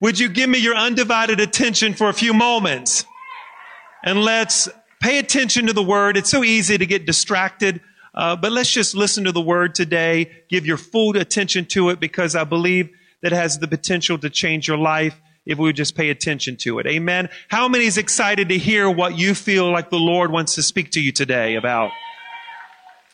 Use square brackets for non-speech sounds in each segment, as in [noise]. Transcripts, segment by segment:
Would you give me your undivided attention for a few moments? And let's pay attention to the word. It's so easy to get distracted. Uh, but let's just listen to the word today. Give your full attention to it because I believe that has the potential to change your life if we would just pay attention to it. Amen. How many is excited to hear what you feel like the Lord wants to speak to you today about?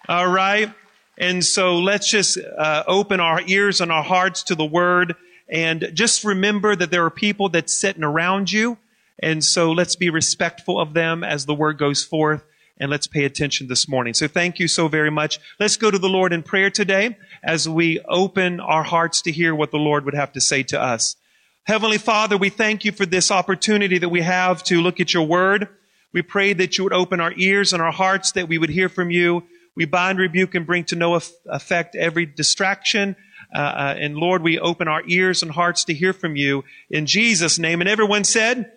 All right. And so let's just uh, open our ears and our hearts to the word and just remember that there are people that's sitting around you. And so let's be respectful of them as the word goes forth and let's pay attention this morning. So thank you so very much. Let's go to the Lord in prayer today as we open our hearts to hear what the Lord would have to say to us. Heavenly Father, we thank you for this opportunity that we have to look at your word. We pray that you would open our ears and our hearts that we would hear from you. We bind, rebuke, and bring to no effect every distraction uh, uh, and Lord, we open our ears and hearts to hear from you in Jesus' name. And everyone said,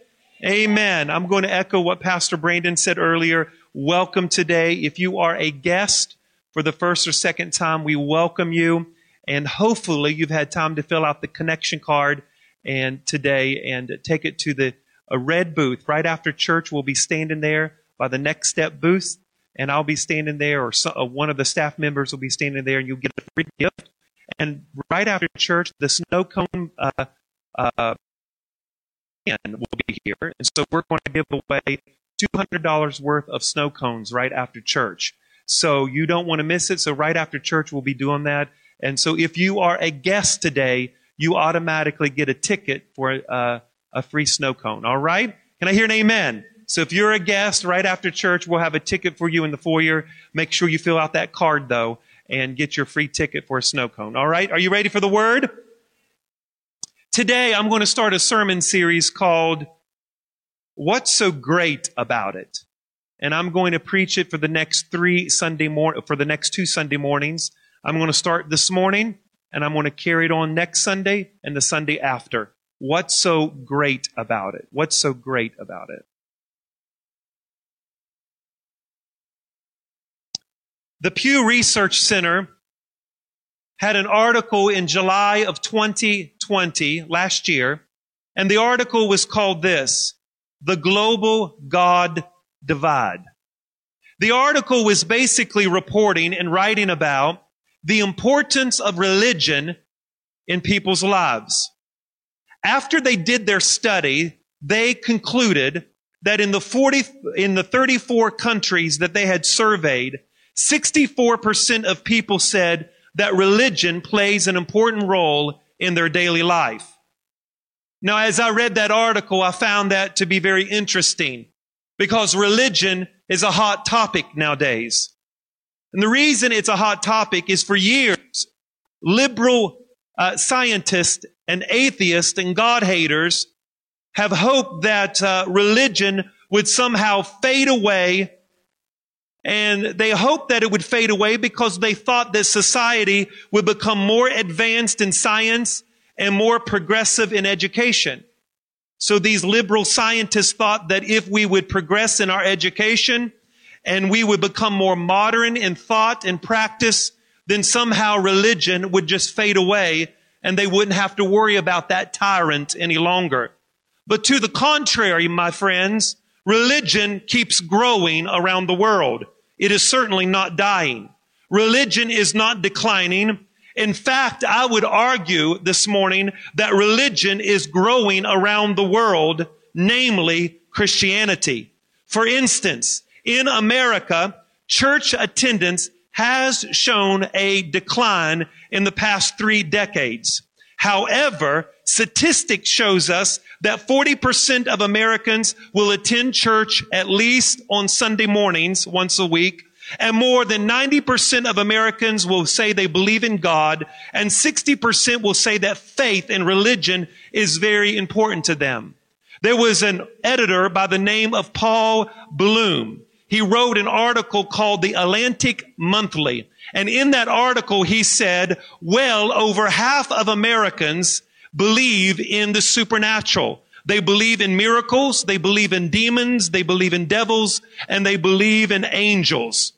Amen. I'm going to echo what Pastor Brandon said earlier. Welcome today. If you are a guest for the first or second time, we welcome you. And hopefully you've had time to fill out the connection card and today and take it to the a red booth right after church. We'll be standing there by the next step booth and I'll be standing there or so, uh, one of the staff members will be standing there and you'll get a free gift and right after church, the snow cone uh, uh, will be here. And so we're going to give away $200 worth of snow cones right after church. So you don't want to miss it. So right after church, we'll be doing that. And so if you are a guest today, you automatically get a ticket for uh, a free snow cone. All right? Can I hear an amen? So if you're a guest right after church, we'll have a ticket for you in the foyer. Make sure you fill out that card though and get your free ticket for a snow cone. All right. Are you ready for the word? Today, I'm going to start a sermon series called What's So Great About It? And I'm going to preach it for the next three Sunday mor- for the next two Sunday mornings. I'm going to start this morning and I'm going to carry it on next Sunday and the Sunday after. What's so great about it? What's so great about it? The Pew Research Center had an article in July of 2020, last year, and the article was called this, The Global God Divide. The article was basically reporting and writing about the importance of religion in people's lives. After they did their study, they concluded that in the 40, in the 34 countries that they had surveyed, 64% of people said that religion plays an important role in their daily life. Now, as I read that article, I found that to be very interesting because religion is a hot topic nowadays. And the reason it's a hot topic is for years, liberal uh, scientists and atheists and God haters have hoped that uh, religion would somehow fade away and they hoped that it would fade away because they thought that society would become more advanced in science and more progressive in education. So these liberal scientists thought that if we would progress in our education and we would become more modern in thought and practice, then somehow religion would just fade away and they wouldn't have to worry about that tyrant any longer. But to the contrary, my friends, Religion keeps growing around the world. It is certainly not dying. Religion is not declining. In fact, I would argue this morning that religion is growing around the world, namely Christianity. For instance, in America, church attendance has shown a decline in the past three decades. However, statistics shows us that 40% of Americans will attend church at least on Sunday mornings once a week. And more than 90% of Americans will say they believe in God. And 60% will say that faith and religion is very important to them. There was an editor by the name of Paul Bloom. He wrote an article called the Atlantic Monthly. And in that article, he said, well over half of Americans believe in the supernatural. They believe in miracles. They believe in demons. They believe in devils and they believe in angels.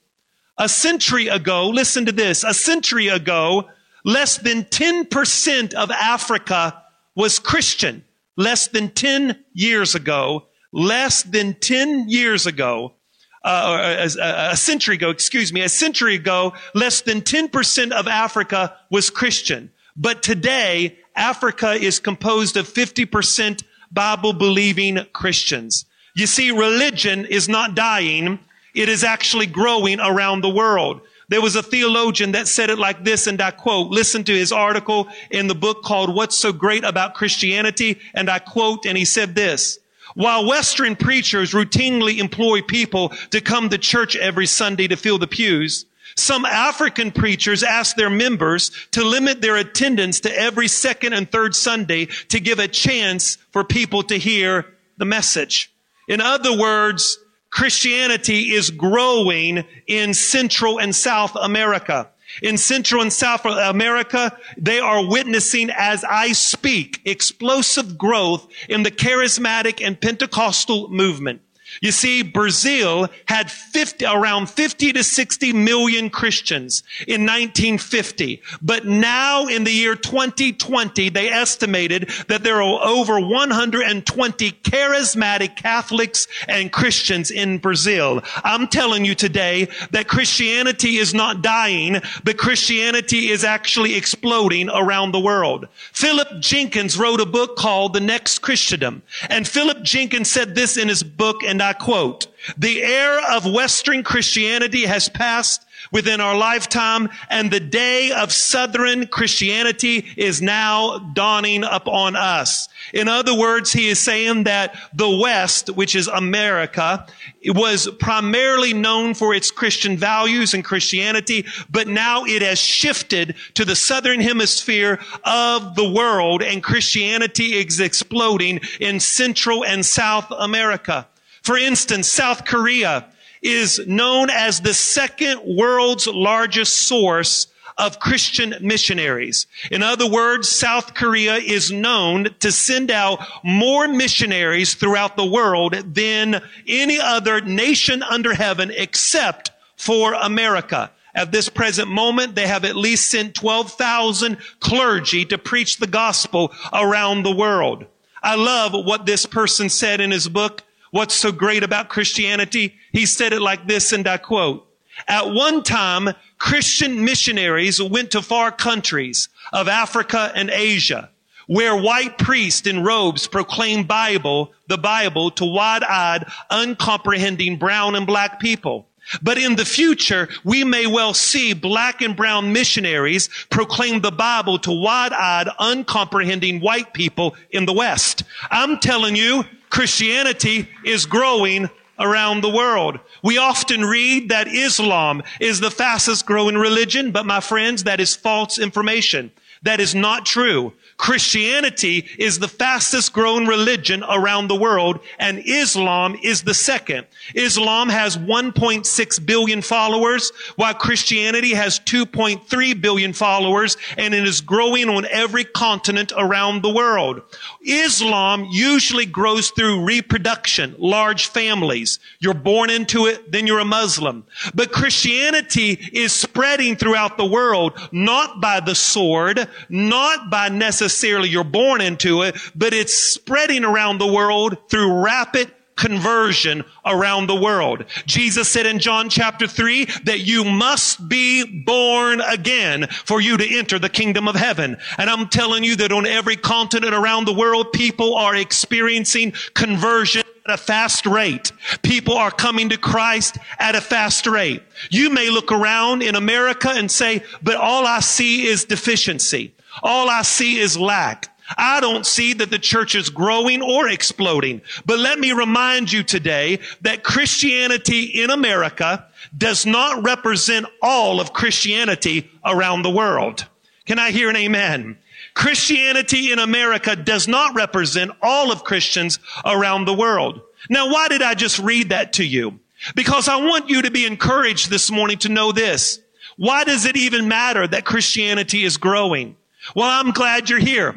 A century ago, listen to this, a century ago, less than 10% of Africa was Christian. less than 10 years ago, less than 10 years ago, uh, a, a century ago, excuse me, a century ago, less than 10% of Africa was Christian. But today, Africa is composed of 50% Bible believing Christians. You see, religion is not dying. It is actually growing around the world. There was a theologian that said it like this, and I quote, listen to his article in the book called What's So Great About Christianity, and I quote, and he said this, while Western preachers routinely employ people to come to church every Sunday to fill the pews, some African preachers ask their members to limit their attendance to every second and third Sunday to give a chance for people to hear the message. In other words, Christianity is growing in Central and South America. In Central and South America, they are witnessing as I speak explosive growth in the charismatic and Pentecostal movement. You see, Brazil had 50, around 50 to 60 million Christians in 1950. But now in the year 2020, they estimated that there are over 120 charismatic Catholics and Christians in Brazil. I'm telling you today that Christianity is not dying, but Christianity is actually exploding around the world. Philip Jenkins wrote a book called The Next Christendom. And Philip Jenkins said this in his book, and I quote, the era of Western Christianity has passed within our lifetime and the day of Southern Christianity is now dawning upon us. In other words, he is saying that the West, which is America, was primarily known for its Christian values and Christianity, but now it has shifted to the Southern hemisphere of the world and Christianity is exploding in Central and South America. For instance, South Korea is known as the second world's largest source of Christian missionaries. In other words, South Korea is known to send out more missionaries throughout the world than any other nation under heaven except for America. At this present moment, they have at least sent 12,000 clergy to preach the gospel around the world. I love what this person said in his book. What's so great about Christianity? He said it like this, and I quote, at one time, Christian missionaries went to far countries of Africa and Asia, where white priests in robes proclaimed Bible, the Bible to wide-eyed, uncomprehending brown and black people. But in the future, we may well see black and brown missionaries proclaim the Bible to wide-eyed, uncomprehending white people in the West. I'm telling you, Christianity is growing around the world. We often read that Islam is the fastest growing religion, but my friends, that is false information. That is not true. Christianity is the fastest growing religion around the world and Islam is the second. Islam has 1.6 billion followers while Christianity has 2.3 billion followers and it is growing on every continent around the world. Islam usually grows through reproduction, large families. You're born into it, then you're a Muslim. But Christianity is spreading throughout the world, not by the sword, not by necessarily necessarily you're born into it, but it's spreading around the world through rapid conversion around the world. Jesus said in John chapter 3 that you must be born again for you to enter the kingdom of heaven. And I'm telling you that on every continent around the world, people are experiencing conversion at a fast rate. People are coming to Christ at a fast rate. You may look around in America and say, but all I see is deficiency. All I see is lack. I don't see that the church is growing or exploding. But let me remind you today that Christianity in America does not represent all of Christianity around the world. Can I hear an amen? Christianity in America does not represent all of Christians around the world. Now, why did I just read that to you? Because I want you to be encouraged this morning to know this. Why does it even matter that Christianity is growing? Well, I'm glad you're here.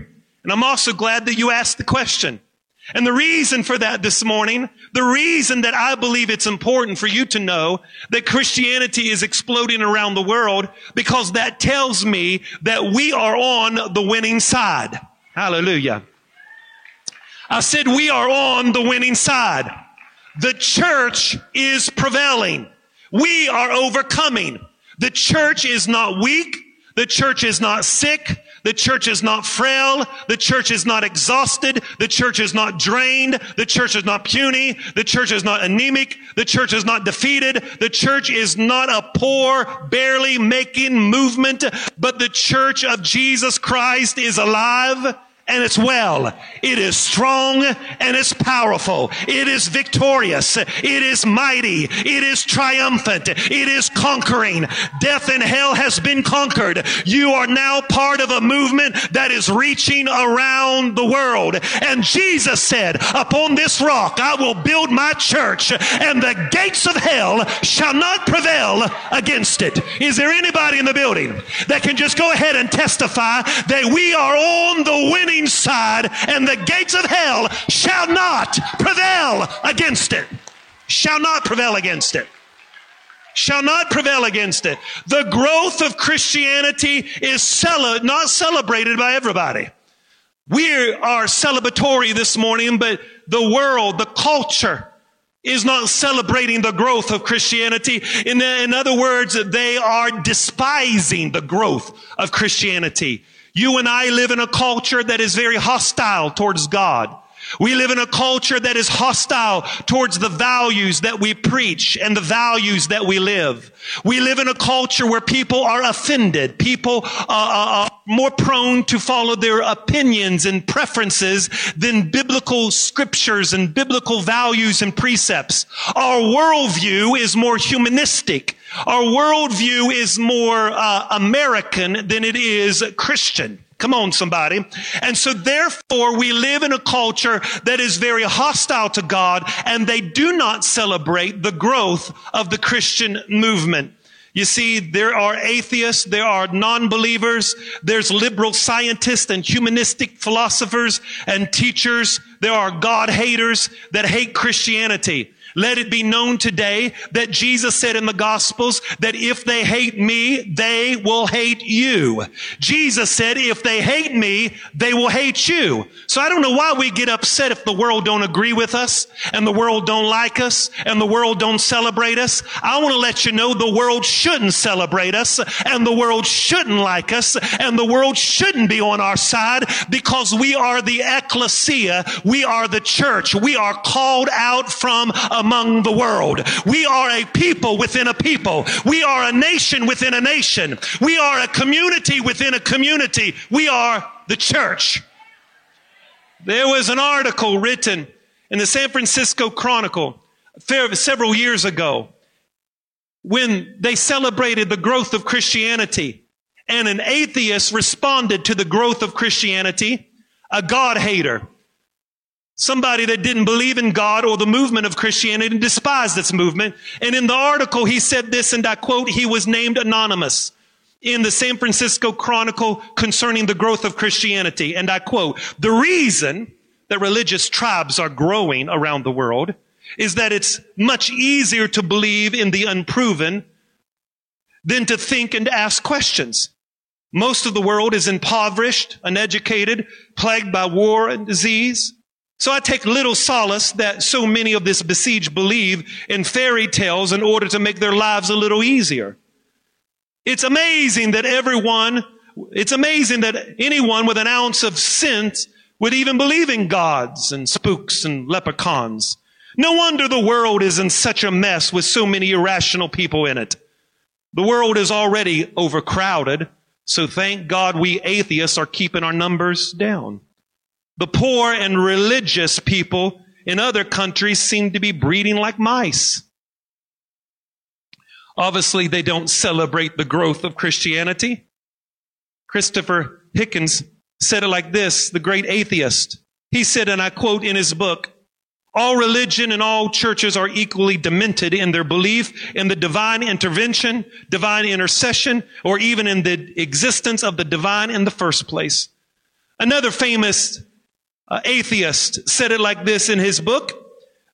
And I'm also glad that you asked the question. And the reason for that this morning, the reason that I believe it's important for you to know that Christianity is exploding around the world, because that tells me that we are on the winning side. Hallelujah. I said we are on the winning side. The church is prevailing. We are overcoming. The church is not weak. The church is not sick. The church is not frail. The church is not exhausted. The church is not drained. The church is not puny. The church is not anemic. The church is not defeated. The church is not a poor, barely making movement, but the church of Jesus Christ is alive and it's well. It is strong and it's powerful. It is victorious. It is mighty. It is triumphant. It is conquering. Death and hell has been conquered. You are now part of a movement that is reaching around the world. And Jesus said, upon this rock I will build my church and the gates of hell shall not prevail against it. Is there anybody in the building that can just go ahead and testify that we are on the winning side, and the gates of hell shall not prevail against it. Shall not prevail against it. Shall not prevail against it. The growth of Christianity is cele- not celebrated by everybody. We are celebratory this morning, but the world, the culture, is not celebrating the growth of Christianity. In, in other words, they are despising the growth of Christianity. You and I live in a culture that is very hostile towards God. We live in a culture that is hostile towards the values that we preach and the values that we live. We live in a culture where people are offended. People are, more prone to follow their opinions and preferences than biblical scriptures and biblical values and precepts. Our worldview is more humanistic. Our worldview is more uh, American than it is Christian. Come on, somebody. And so therefore we live in a culture that is very hostile to God and they do not celebrate the growth of the Christian movement. You see, there are atheists, there are non-believers, there's liberal scientists and humanistic philosophers and teachers, there are God haters that hate Christianity. Let it be known today that Jesus said in the Gospels that if they hate me, they will hate you. Jesus said if they hate me, they will hate you. So I don't know why we get upset if the world don't agree with us and the world don't like us and the world don't celebrate us. I want to let you know the world shouldn't celebrate us and the world shouldn't like us and the world shouldn't be on our side because we are the ecclesia. We are the church. We are called out from a among the world. We are a people within a people. We are a nation within a nation. We are a community within a community. We are the church. There was an article written in the San Francisco Chronicle several years ago when they celebrated the growth of Christianity and an atheist responded to the growth of Christianity, a God hater. Somebody that didn't believe in God or the movement of Christianity and despised its movement. And in the article, he said this, and I quote, he was named anonymous in the San Francisco Chronicle concerning the growth of Christianity. And I quote, the reason that religious tribes are growing around the world is that it's much easier to believe in the unproven than to think and ask questions. Most of the world is impoverished, uneducated, plagued by war and disease. So I take little solace that so many of this besieged believe in fairy tales in order to make their lives a little easier. It's amazing that everyone, it's amazing that anyone with an ounce of sense would even believe in gods and spooks and leprechauns. No wonder the world is in such a mess with so many irrational people in it. The world is already overcrowded, so thank God we atheists are keeping our numbers down. The poor and religious people in other countries seem to be breeding like mice. Obviously, they don't celebrate the growth of Christianity. Christopher Hitchens said it like this, the great atheist. He said, and I quote in his book, all religion and all churches are equally demented in their belief in the divine intervention, divine intercession, or even in the existence of the divine in the first place. Another famous uh, atheist said it like this in his book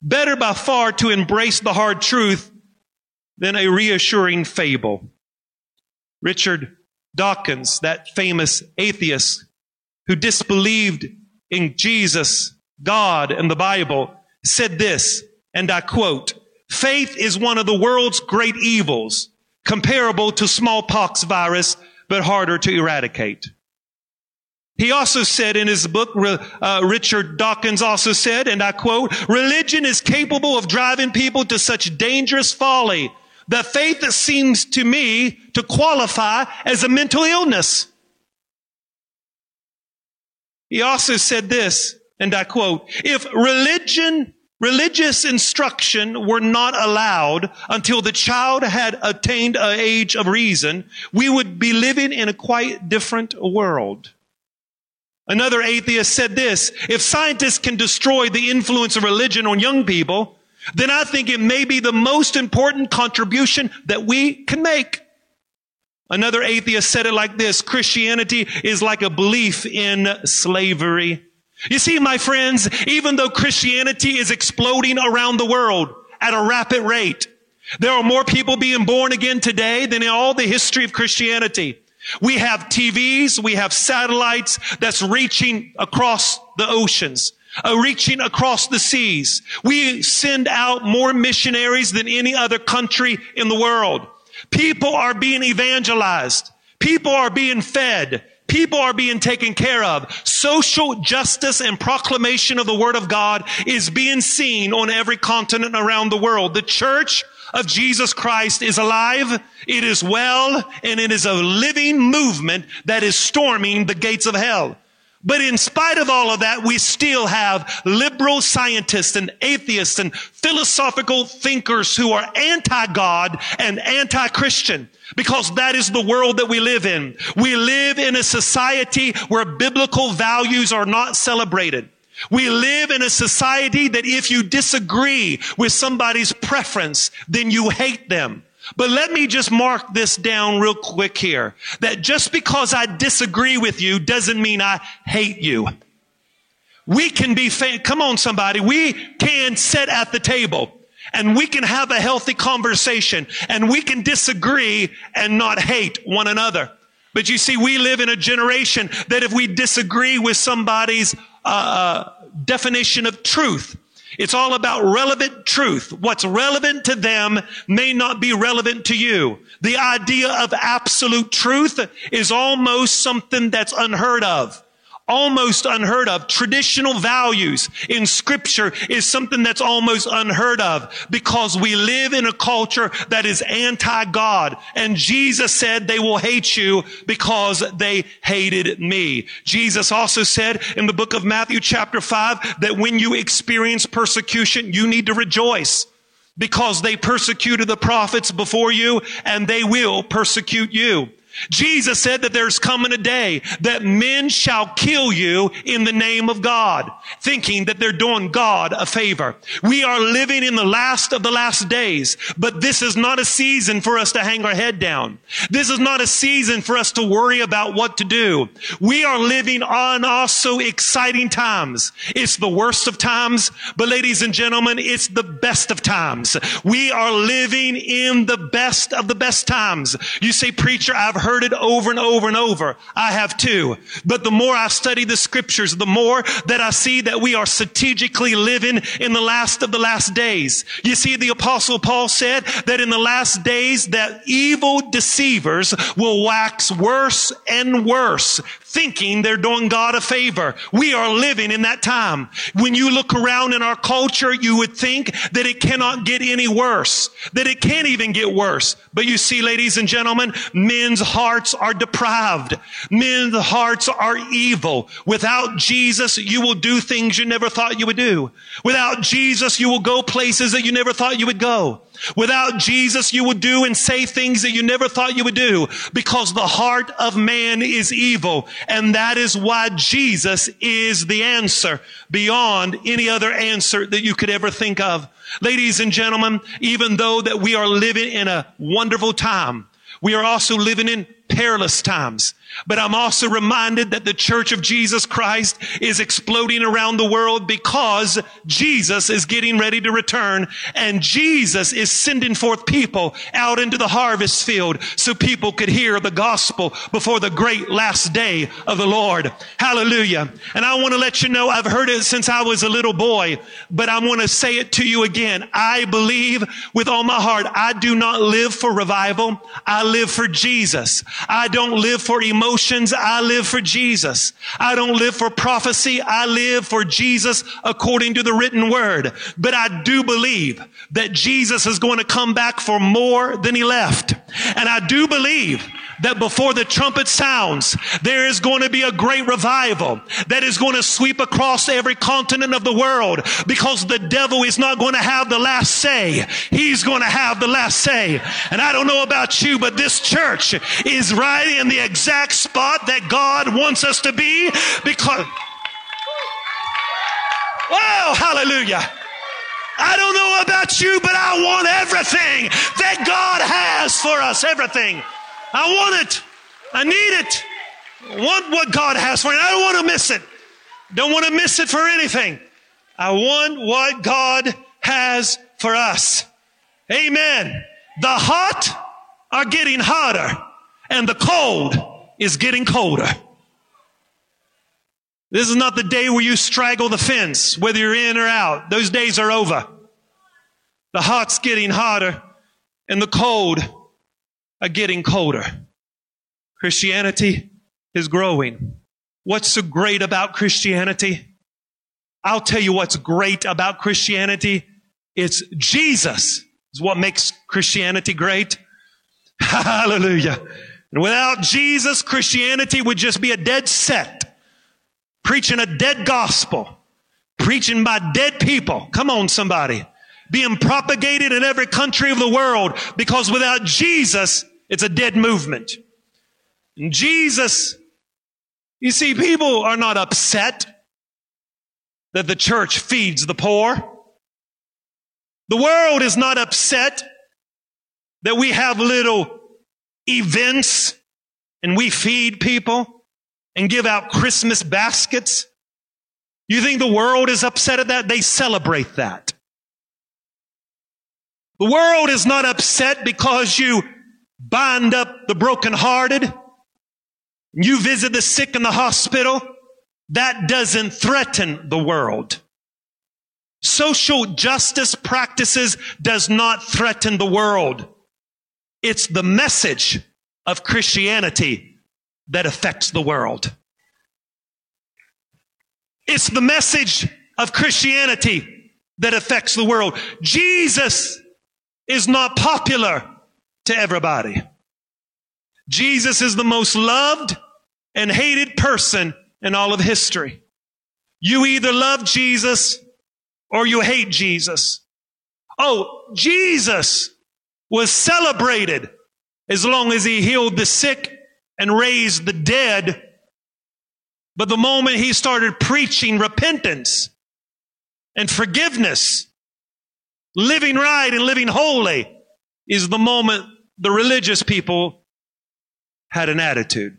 better by far to embrace the hard truth than a reassuring fable. Richard Dawkins, that famous atheist who disbelieved in Jesus, God and the Bible, said this, and I quote, faith is one of the world's great evils, comparable to smallpox virus, but harder to eradicate. He also said in his book, uh, Richard Dawkins also said, and I quote, religion is capable of driving people to such dangerous folly that faith that seems to me to qualify as a mental illness. He also said this, and I quote, if religion, religious instruction were not allowed until the child had attained an age of reason, we would be living in a quite different world. Another atheist said this, if scientists can destroy the influence of religion on young people, then I think it may be the most important contribution that we can make. Another atheist said it like this, Christianity is like a belief in slavery. You see, my friends, even though Christianity is exploding around the world at a rapid rate, there are more people being born again today than in all the history of Christianity. We have TVs, we have satellites that's reaching across the oceans uh, reaching across the seas. We send out more missionaries than any other country in the world. People are being evangelized. People are being fed. People are being taken care of. Social justice and proclamation of the word of God is being seen on every continent around the world. The church of Jesus Christ is alive, it is well, and it is a living movement that is storming the gates of hell. But in spite of all of that, we still have liberal scientists and atheists and philosophical thinkers who are anti-God and anti-Christian because that is the world that we live in. We live in a society where biblical values are not celebrated. We live in a society that if you disagree with somebody's preference, then you hate them. But let me just mark this down real quick here. That just because I disagree with you doesn't mean I hate you. We can be, fa- come on somebody, we can sit at the table and we can have a healthy conversation and we can disagree and not hate one another. But you see, we live in a generation that if we disagree with somebody's uh, definition of truth, it's all about relevant truth. What's relevant to them may not be relevant to you. The idea of absolute truth is almost something that's unheard of almost unheard of. Traditional values in scripture is something that's almost unheard of because we live in a culture that is anti-God. And Jesus said they will hate you because they hated me. Jesus also said in the book of Matthew chapter 5 that when you experience persecution, you need to rejoice because they persecuted the prophets before you and they will persecute you. Jesus said that there's coming a day that men shall kill you in the name of God, thinking that they're doing God a favor. We are living in the last of the last days, but this is not a season for us to hang our head down. This is not a season for us to worry about what to do. We are living on also exciting times. It's the worst of times, but ladies and gentlemen, it's the best of times. We are living in the best of the best times. You say, preacher, I've heard it over and over and over. I have too. But the more I study the scriptures, the more that I see that we are strategically living in the last of the last days. You see, the apostle Paul said that in the last days that evil deceivers will wax worse and worse, thinking they're doing God a favor. We are living in that time. When you look around in our culture, you would think that it cannot get any worse, that it can't even get worse. But you see, ladies and gentlemen, men's hearts are deprived. Men's hearts are evil. Without Jesus, you will do things you never thought you would do. Without Jesus, you will go places that you never thought you would go. Without Jesus, you would do and say things that you never thought you would do because the heart of man is evil. And that is why Jesus is the answer beyond any other answer that you could ever think of. Ladies and gentlemen, even though that we are living in a wonderful time, we are also living in perilous times. But I'm also reminded that the church of Jesus Christ is exploding around the world because Jesus is getting ready to return and Jesus is sending forth people out into the harvest field so people could hear the gospel before the great last day of the Lord. Hallelujah. And I want to let you know I've heard it since I was a little boy, but I want to say it to you again. I believe with all my heart, I do not live for revival. I live for Jesus. I don't live for emotions. I live for Jesus. I don't live for prophecy. I live for Jesus according to the written word. But I do believe that Jesus is going to come back for more than he left. And I do believe that before the trumpet sounds, there is going to be a great revival that is going to sweep across every continent of the world because the devil is not going to have the last say. He's going to have the last say. And I don't know about you, but this church is right in the exact spot that God wants us to be because, oh, hallelujah. I don't know about you, but I want everything that God has for us. Everything. I want it. I need it. I want what God has for me. I don't want to miss it. Don't want to miss it for anything. I want what God has for us. Amen. The hot are getting hotter and the cold is getting colder. This is not the day where you straggle the fence, whether you're in or out. Those days are over. The hot's getting hotter and the cold are getting colder. Christianity is growing. What's so great about Christianity? I'll tell you what's great about Christianity. It's Jesus is what makes Christianity great. [laughs] Hallelujah. And without Jesus, Christianity would just be a dead sect, preaching a dead gospel, preaching by dead people. Come on, somebody. Being propagated in every country of the world because without Jesus, it's a dead movement. And Jesus, you see, people are not upset that the church feeds the poor. The world is not upset that we have little events and we feed people and give out Christmas baskets. You think the world is upset at that? They celebrate that. The world is not upset because you bind up the brokenhearted, you visit the sick in the hospital, that doesn't threaten the world. Social justice practices does not threaten the world. It's the message of Christianity that affects the world. It's the message of Christianity that affects the world. Jesus is not popular to everybody. Jesus is the most loved and hated person in all of history. You either love Jesus or you hate Jesus. Oh, Jesus was celebrated as long as he healed the sick and raised the dead. But the moment he started preaching repentance and forgiveness, living right and living holy, is the moment the religious people had an attitude.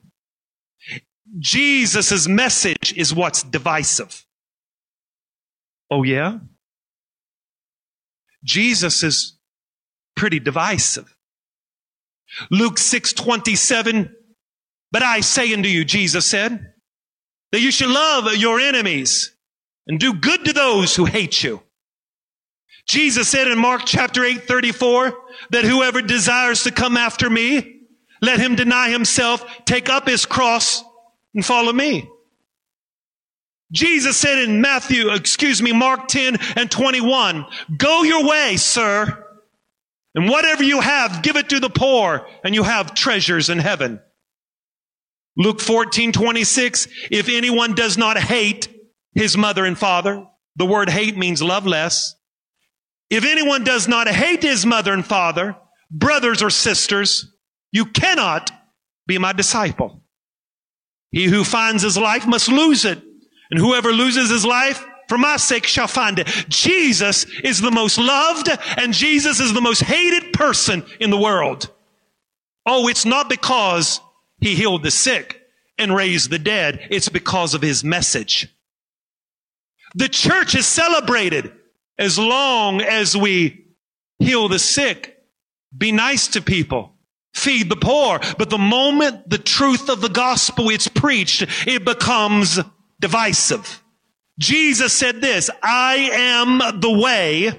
Jesus' message is what's divisive. Oh yeah? Jesus pretty divisive. Luke 6 27, but I say unto you, Jesus said, that you should love your enemies and do good to those who hate you Jesus said in Mark chapter 8, 34, that whoever desires to come after me, let him deny himself, take up his cross, and follow me. Jesus said in Matthew, excuse me, Mark 10 and 21, go your way, sir. And whatever you have, give it to the poor, and you have treasures in heaven. Luke 14, 26, if anyone does not hate his mother and father, the word hate means love less. If anyone does not hate his mother and father, brothers or sisters, you cannot be my disciple. He who finds his life must lose it. And whoever loses his life for my sake shall find it. Jesus is the most loved and Jesus is the most hated person in the world. Oh, it's not because He healed the sick and raised the dead. It's because of his message. The church is celebrated as long as we heal the sick, be nice to people, feed the poor. But the moment the truth of the gospel is preached, it becomes divisive. Jesus said this, I am the way,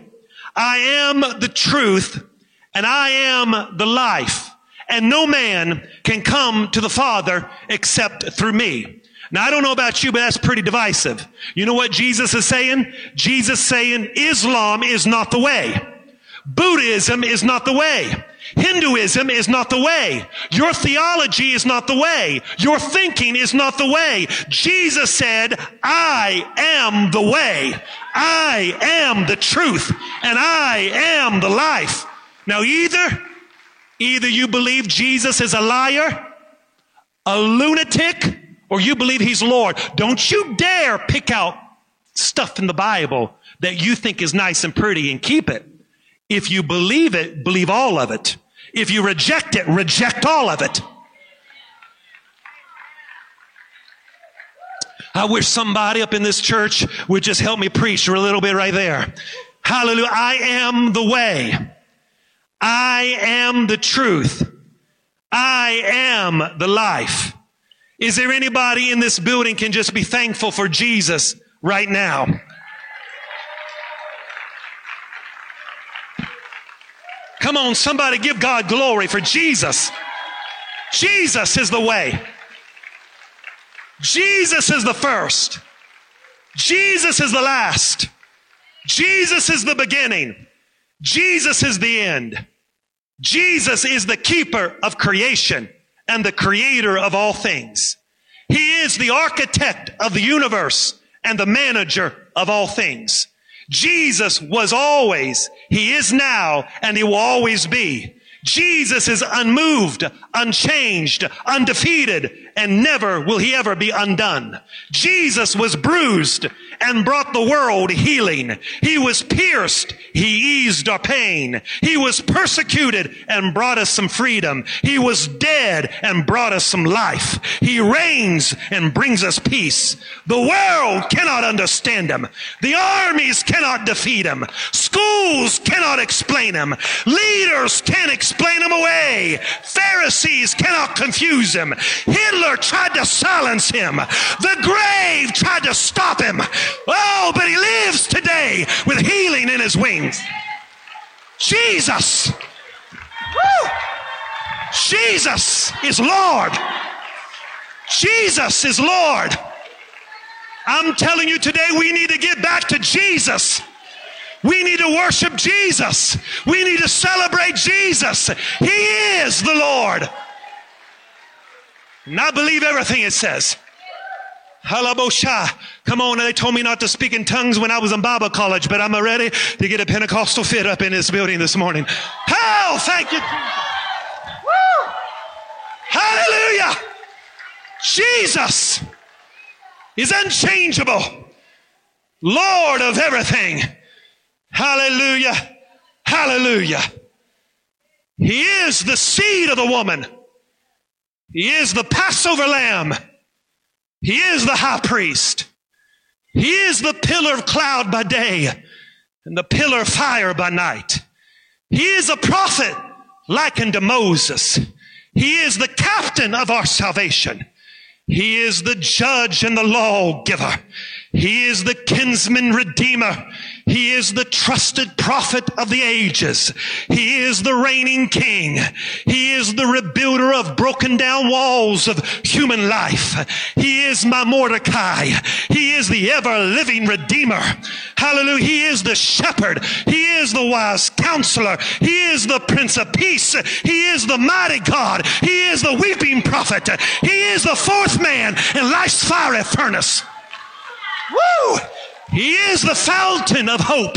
I am the truth, and I am the life. And no man can come to the Father except through me. Now I don't know about you, but that's pretty divisive. You know what Jesus is saying? Jesus saying Islam is not the way. Buddhism is not the way. Hinduism is not the way. Your theology is not the way. Your thinking is not the way. Jesus said, I am the way. I am the truth and I am the life. Now either, either you believe Jesus is a liar, a lunatic, or you believe he's Lord. Don't you dare pick out stuff in the Bible that you think is nice and pretty and keep it. If you believe it, believe all of it. If you reject it, reject all of it. I wish somebody up in this church would just help me preach for a little bit right there. Hallelujah. I am the way. I am the truth. I am the life. Is there anybody in this building can just be thankful for Jesus right now? Come on, somebody give God glory for Jesus. Jesus is the way. Jesus is the first. Jesus is the last. Jesus is the beginning. Jesus is the end. Jesus is the keeper of creation and the creator of all things. He is the architect of the universe and the manager of all things. Jesus was always, He is now, and He will always be. Jesus is unmoved, unchanged, undefeated, and never will he ever be undone. Jesus was bruised and brought the world healing. He was pierced. He eased our pain. He was persecuted and brought us some freedom. He was dead and brought us some life. He reigns and brings us peace. The world cannot understand him. The armies cannot defeat him. Schools cannot explain him. Leaders can't explain him away. Pharisees cannot confuse him. Hitler tried to silence him. The grave tried to stop him. Oh, but he lives today with healing in his wings. Jesus. Woo! Jesus is Lord. Jesus is Lord. I'm telling you today, we need to get back to Jesus. We need to worship Jesus. We need to celebrate Jesus. He is the Lord. I believe everything it says. Halabosha. Come on, they told me not to speak in tongues when I was in Bible college, but I'm ready to get a Pentecostal fit up in this building this morning. Hell, thank you. Woo! Hallelujah. Jesus is unchangeable. Lord of everything. Hallelujah. Hallelujah. He is the seed of the woman. He is the Passover lamb. He is the high priest. He is the pillar of cloud by day and the pillar of fire by night. He is a prophet likened to Moses. He is the captain of our salvation. He is the judge and the lawgiver. He is the kinsman redeemer. He is the trusted prophet of the ages. He is the reigning king. He is the rebuilder of broken down walls of human life. He is my Mordecai. He is the ever living redeemer. Hallelujah. He is the shepherd. He is the wise counselor. He is the prince of peace. He is the mighty God. He is the weeping prophet. He is the fourth man in life's fiery furnace. Woo! He is the fountain of hope.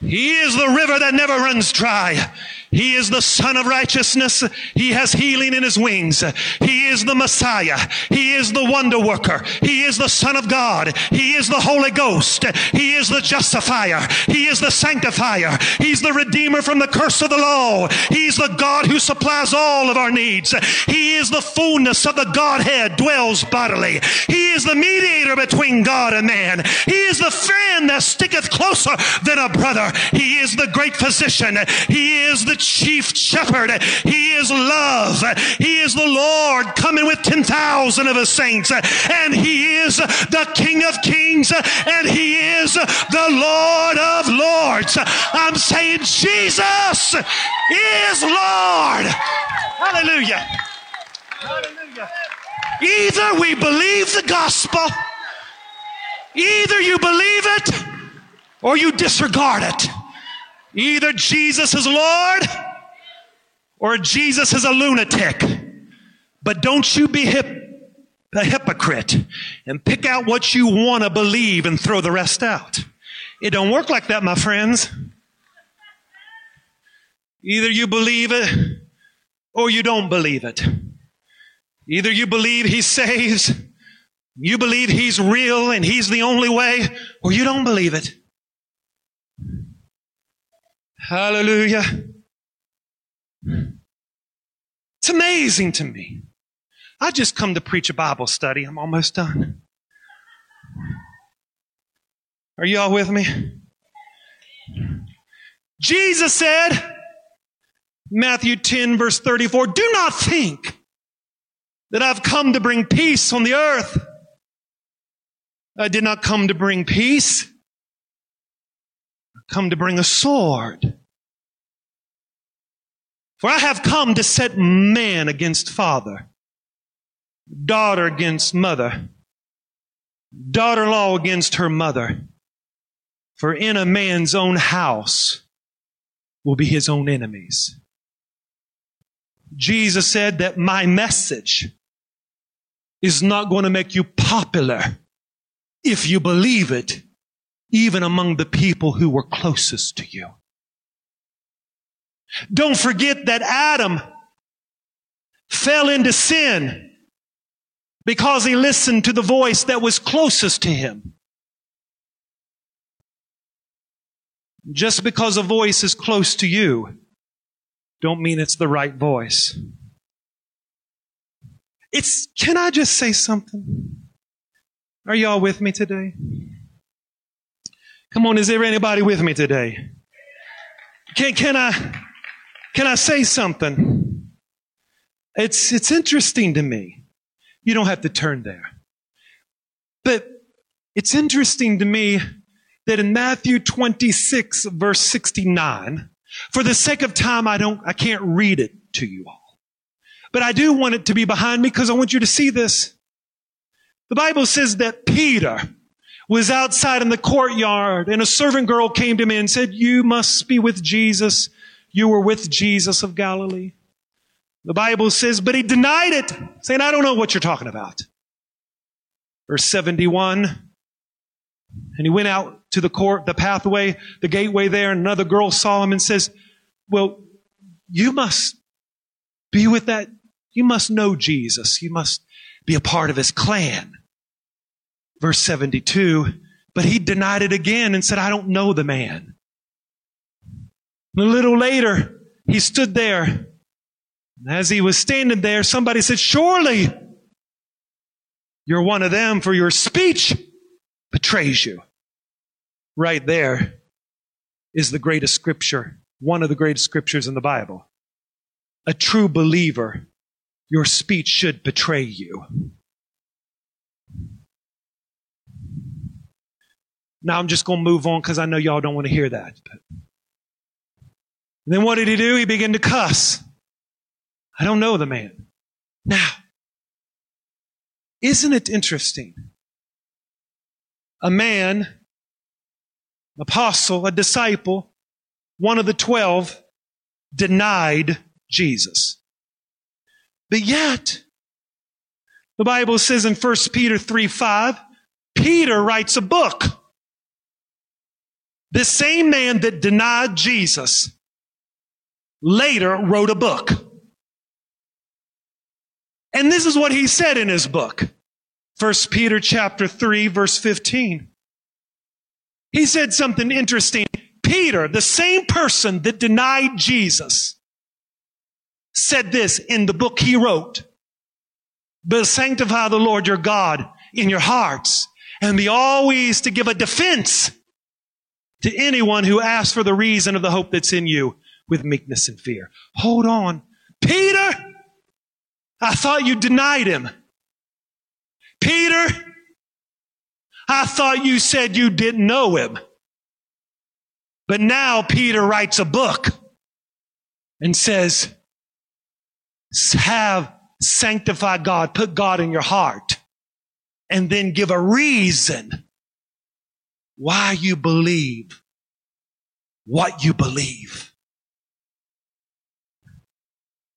He is the river that never runs dry. He is the Sun of Righteousness. He has healing in His wings. He is the Messiah. He is the wonder worker. He is the Son of God. He is the Holy Ghost. He is the justifier. He is the sanctifier. He's the redeemer from the curse of the law. He's the God who supplies all of our needs. He is the fullness of the Godhead dwells bodily. He is the mediator between God and man. He is the friend that sticketh closer than a brother. He is the great physician. He is the chief shepherd. He is love. He is the Lord coming with 10,000 of his saints. And he is the King of kings and he is the Lord of lords. I'm saying Jesus is Lord. Hallelujah. Hallelujah. Either we believe the gospel, either you believe it or you disregard it. Either Jesus is Lord or Jesus is a lunatic. But don't you be hip, a hypocrite and pick out what you want to believe and throw the rest out. It don't work like that, my friends. Either you believe it or you don't believe it. Either you believe he saves, you believe he's real and he's the only way, or you don't believe it. Hallelujah. It's amazing to me. I just come to preach a Bible study. I'm almost done. Are you all with me? Jesus said, Matthew 10 verse 34, do not think that I've come to bring peace on the earth. I did not come to bring peace come to bring a sword. For I have come to set man against father, daughter against mother, daughter-in-law against her mother. For in a man's own house will be his own enemies. Jesus said that my message is not going to make you popular if you believe it even among the people who were closest to you. Don't forget that Adam fell into sin because he listened to the voice that was closest to him. Just because a voice is close to you, don't mean it's the right voice. It's, can I just say something? Are y'all with me today? Come on, is there anybody with me today? Can, can I, can I say something? It's, it's interesting to me. You don't have to turn there. But it's interesting to me that in Matthew 26 verse 69, for the sake of time, I don't, I can't read it to you all. But I do want it to be behind me because I want you to see this. The Bible says that Peter, was outside in the courtyard and a servant girl came to me and said, you must be with Jesus. You were with Jesus of Galilee. The Bible says, but he denied it, saying, I don't know what you're talking about. Verse 71. And he went out to the court, the pathway, the gateway there, and another girl saw him and says, well, you must be with that. You must know Jesus. You must be a part of his clan. Verse 72, but he denied it again and said, I don't know the man. A little later, he stood there. And as he was standing there, somebody said, surely you're one of them for your speech betrays you. Right there is the greatest scripture, one of the greatest scriptures in the Bible. A true believer, your speech should betray you. Now I'm just going to move on because I know y'all don't want to hear that. But then what did he do? He began to cuss. I don't know the man. Now, isn't it interesting? A man, apostle, a disciple, one of the twelve, denied Jesus. But yet, the Bible says in 1 Peter 3 5, Peter writes a book this same man that denied Jesus later wrote a book. And this is what he said in his book. 1 Peter chapter 3 verse 15. He said something interesting. Peter, the same person that denied Jesus, said this in the book he wrote. But sanctify the Lord your God in your hearts and be always to give a defense to anyone who asks for the reason of the hope that's in you with meekness and fear. Hold on. Peter, I thought you denied him. Peter, I thought you said you didn't know him. But now Peter writes a book and says, have sanctify God, put God in your heart, and then give a reason why you believe what you believe.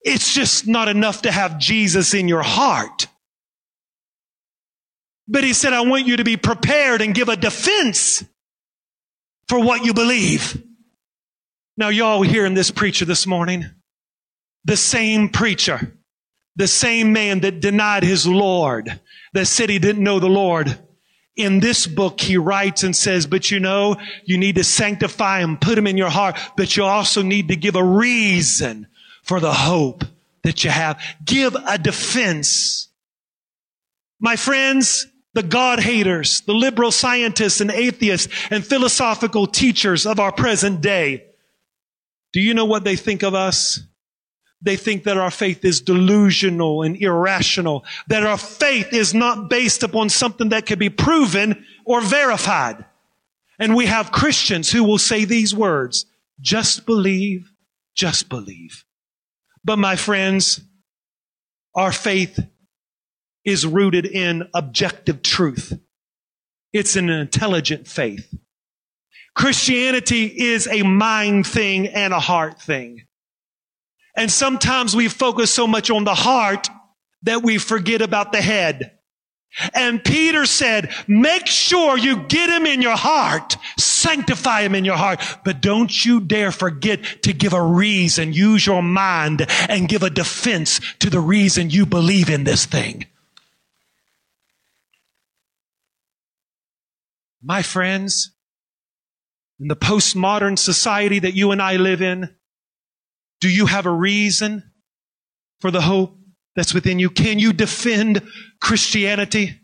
It's just not enough to have Jesus in your heart. But he said, I want you to be prepared and give a defense for what you believe. Now, y'all hearing this preacher this morning? The same preacher, the same man that denied his Lord, that said he didn't know the Lord. In this book, he writes and says, but you know, you need to sanctify him, put him in your heart, but you also need to give a reason for the hope that you have. Give a defense. My friends, the God haters, the liberal scientists and atheists and philosophical teachers of our present day. Do you know what they think of us? They think that our faith is delusional and irrational, that our faith is not based upon something that can be proven or verified. And we have Christians who will say these words, just believe, just believe. But my friends, our faith is rooted in objective truth. It's an intelligent faith. Christianity is a mind thing and a heart thing. And sometimes we focus so much on the heart that we forget about the head. And Peter said, make sure you get him in your heart. Sanctify him in your heart. But don't you dare forget to give a reason. Use your mind and give a defense to the reason you believe in this thing. My friends, in the postmodern society that you and I live in, do you have a reason for the hope that's within you? Can you defend Christianity?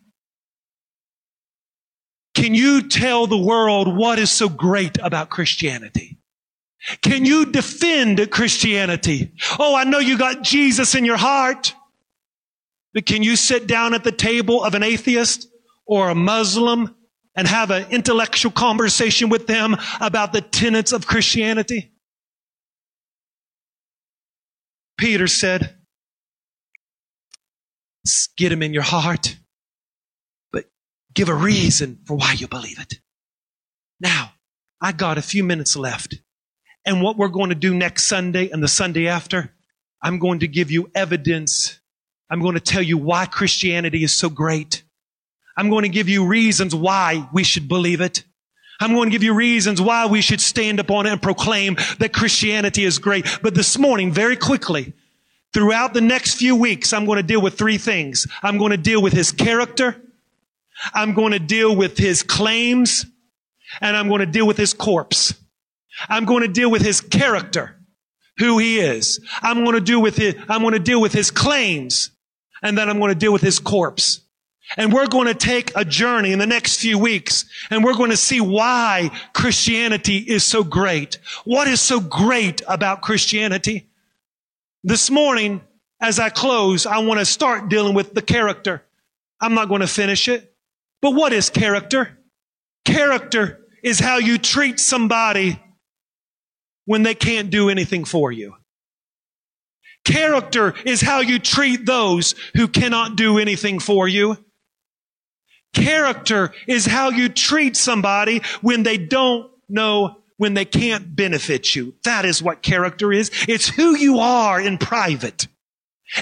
Can you tell the world what is so great about Christianity? Can you defend Christianity? Oh, I know you got Jesus in your heart, but can you sit down at the table of an atheist or a Muslim and have an intellectual conversation with them about the tenets of Christianity? Peter said, get him in your heart, but give a reason for why you believe it. Now, I got a few minutes left. And what we're going to do next Sunday and the Sunday after, I'm going to give you evidence. I'm going to tell you why Christianity is so great. I'm going to give you reasons why we should believe it. I'm going to give you reasons why we should stand upon it and proclaim that Christianity is great. But this morning, very quickly, throughout the next few weeks, I'm going to deal with three things. I'm going to deal with his character. I'm going to deal with his claims and I'm going to deal with his corpse. I'm going to deal with his character, who he is. I'm going to deal with his, I'm going to deal with his claims and then I'm going to deal with his corpse. And we're going to take a journey in the next few weeks and we're going to see why Christianity is so great. What is so great about Christianity? This morning, as I close, I want to start dealing with the character. I'm not going to finish it. But what is character? Character is how you treat somebody when they can't do anything for you. Character is how you treat those who cannot do anything for you. Character is how you treat somebody when they don't know, when they can't benefit you. That is what character is. It's who you are in private.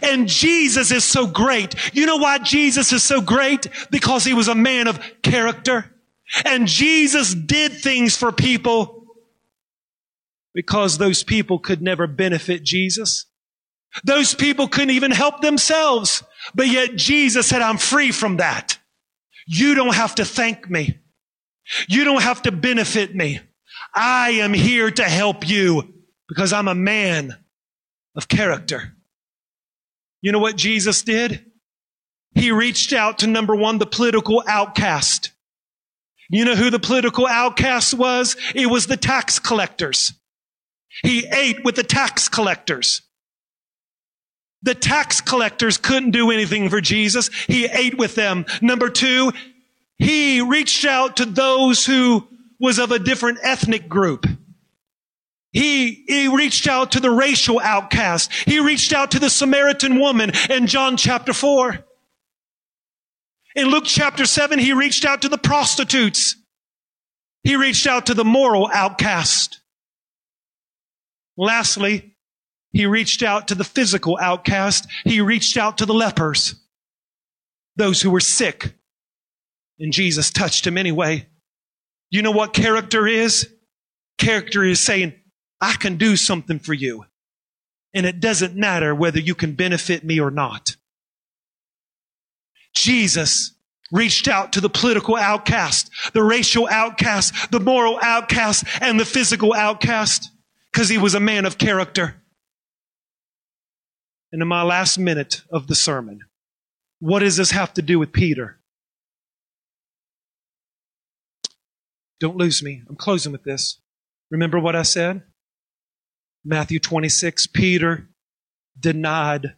And Jesus is so great. You know why Jesus is so great? Because he was a man of character. And Jesus did things for people Because those people could never benefit Jesus. Those people couldn't even help themselves. But yet Jesus said, I'm free from that. You don't have to thank me. You don't have to benefit me. I am here to help you because I'm a man of character. You know what Jesus did? He reached out to number one, the political outcast. You know who the political outcast was? It was the tax collectors. He ate with the tax collectors. The tax collectors couldn't do anything for Jesus. He ate with them. Number two, he reached out to those who was of a different ethnic group. He, he reached out to the racial outcast. He reached out to the Samaritan woman in John chapter 4. In Luke chapter 7, he reached out to the prostitutes. He reached out to the moral outcast. Lastly, he reached out to the physical outcast. He reached out to the lepers, those who were sick. And Jesus touched him anyway. You know what character is? Character is saying, I can do something for you. And it doesn't matter whether you can benefit me or not. Jesus reached out to the political outcast, the racial outcast, the moral outcast, and the physical outcast because he was a man of character. And in my last minute of the sermon, what does this have to do with Peter? Don't lose me. I'm closing with this. Remember what I said? Matthew 26, Peter denied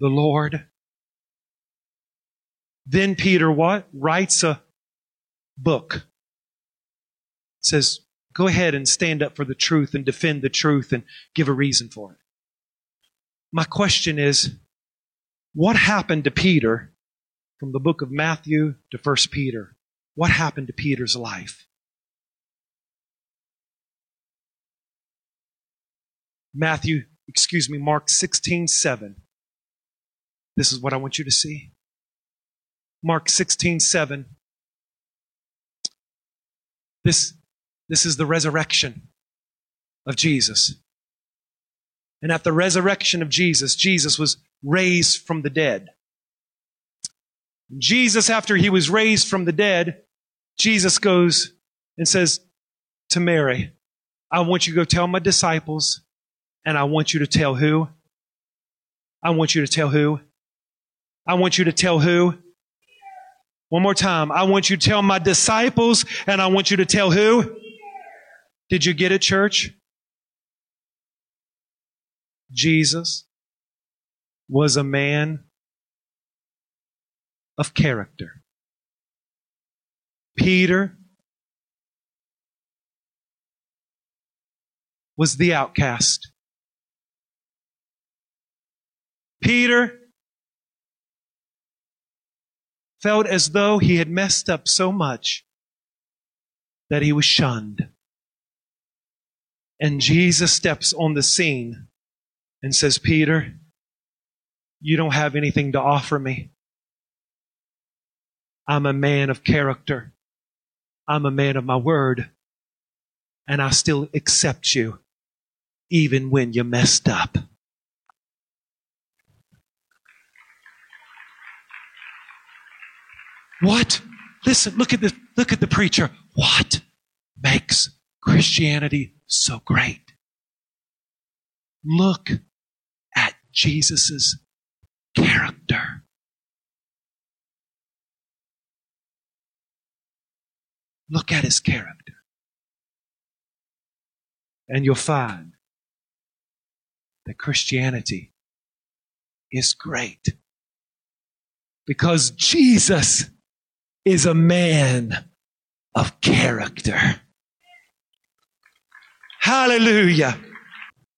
the Lord. Then Peter what? Writes a book. Says, go ahead and stand up for the truth and defend the truth and give a reason for it. My question is, what happened to Peter from the book of Matthew to First Peter? What happened to Peter's life? Matthew, excuse me, Mark 16, 7. This is what I want you to see. Mark 16, 7. This, this is the resurrection of Jesus. And at the resurrection of Jesus, Jesus was raised from the dead. Jesus, after he was raised from the dead, Jesus goes and says to Mary, I want you to go tell my disciples, and I want you to tell who? I want you to tell who? I want you to tell who? One more time. I want you to tell my disciples, and I want you to tell who? Did you get it, church? Jesus was a man of character. Peter was the outcast. Peter felt as though he had messed up so much that he was shunned. And Jesus steps on the scene and says, Peter, you don't have anything to offer me. I'm a man of character. I'm a man of my word. And I still accept you even when you messed up. What? Listen, look at the, look at the preacher. What makes Christianity so great? Look Jesus' character. Look at his character. And you'll find that Christianity is great. Because Jesus is a man of character. Hallelujah.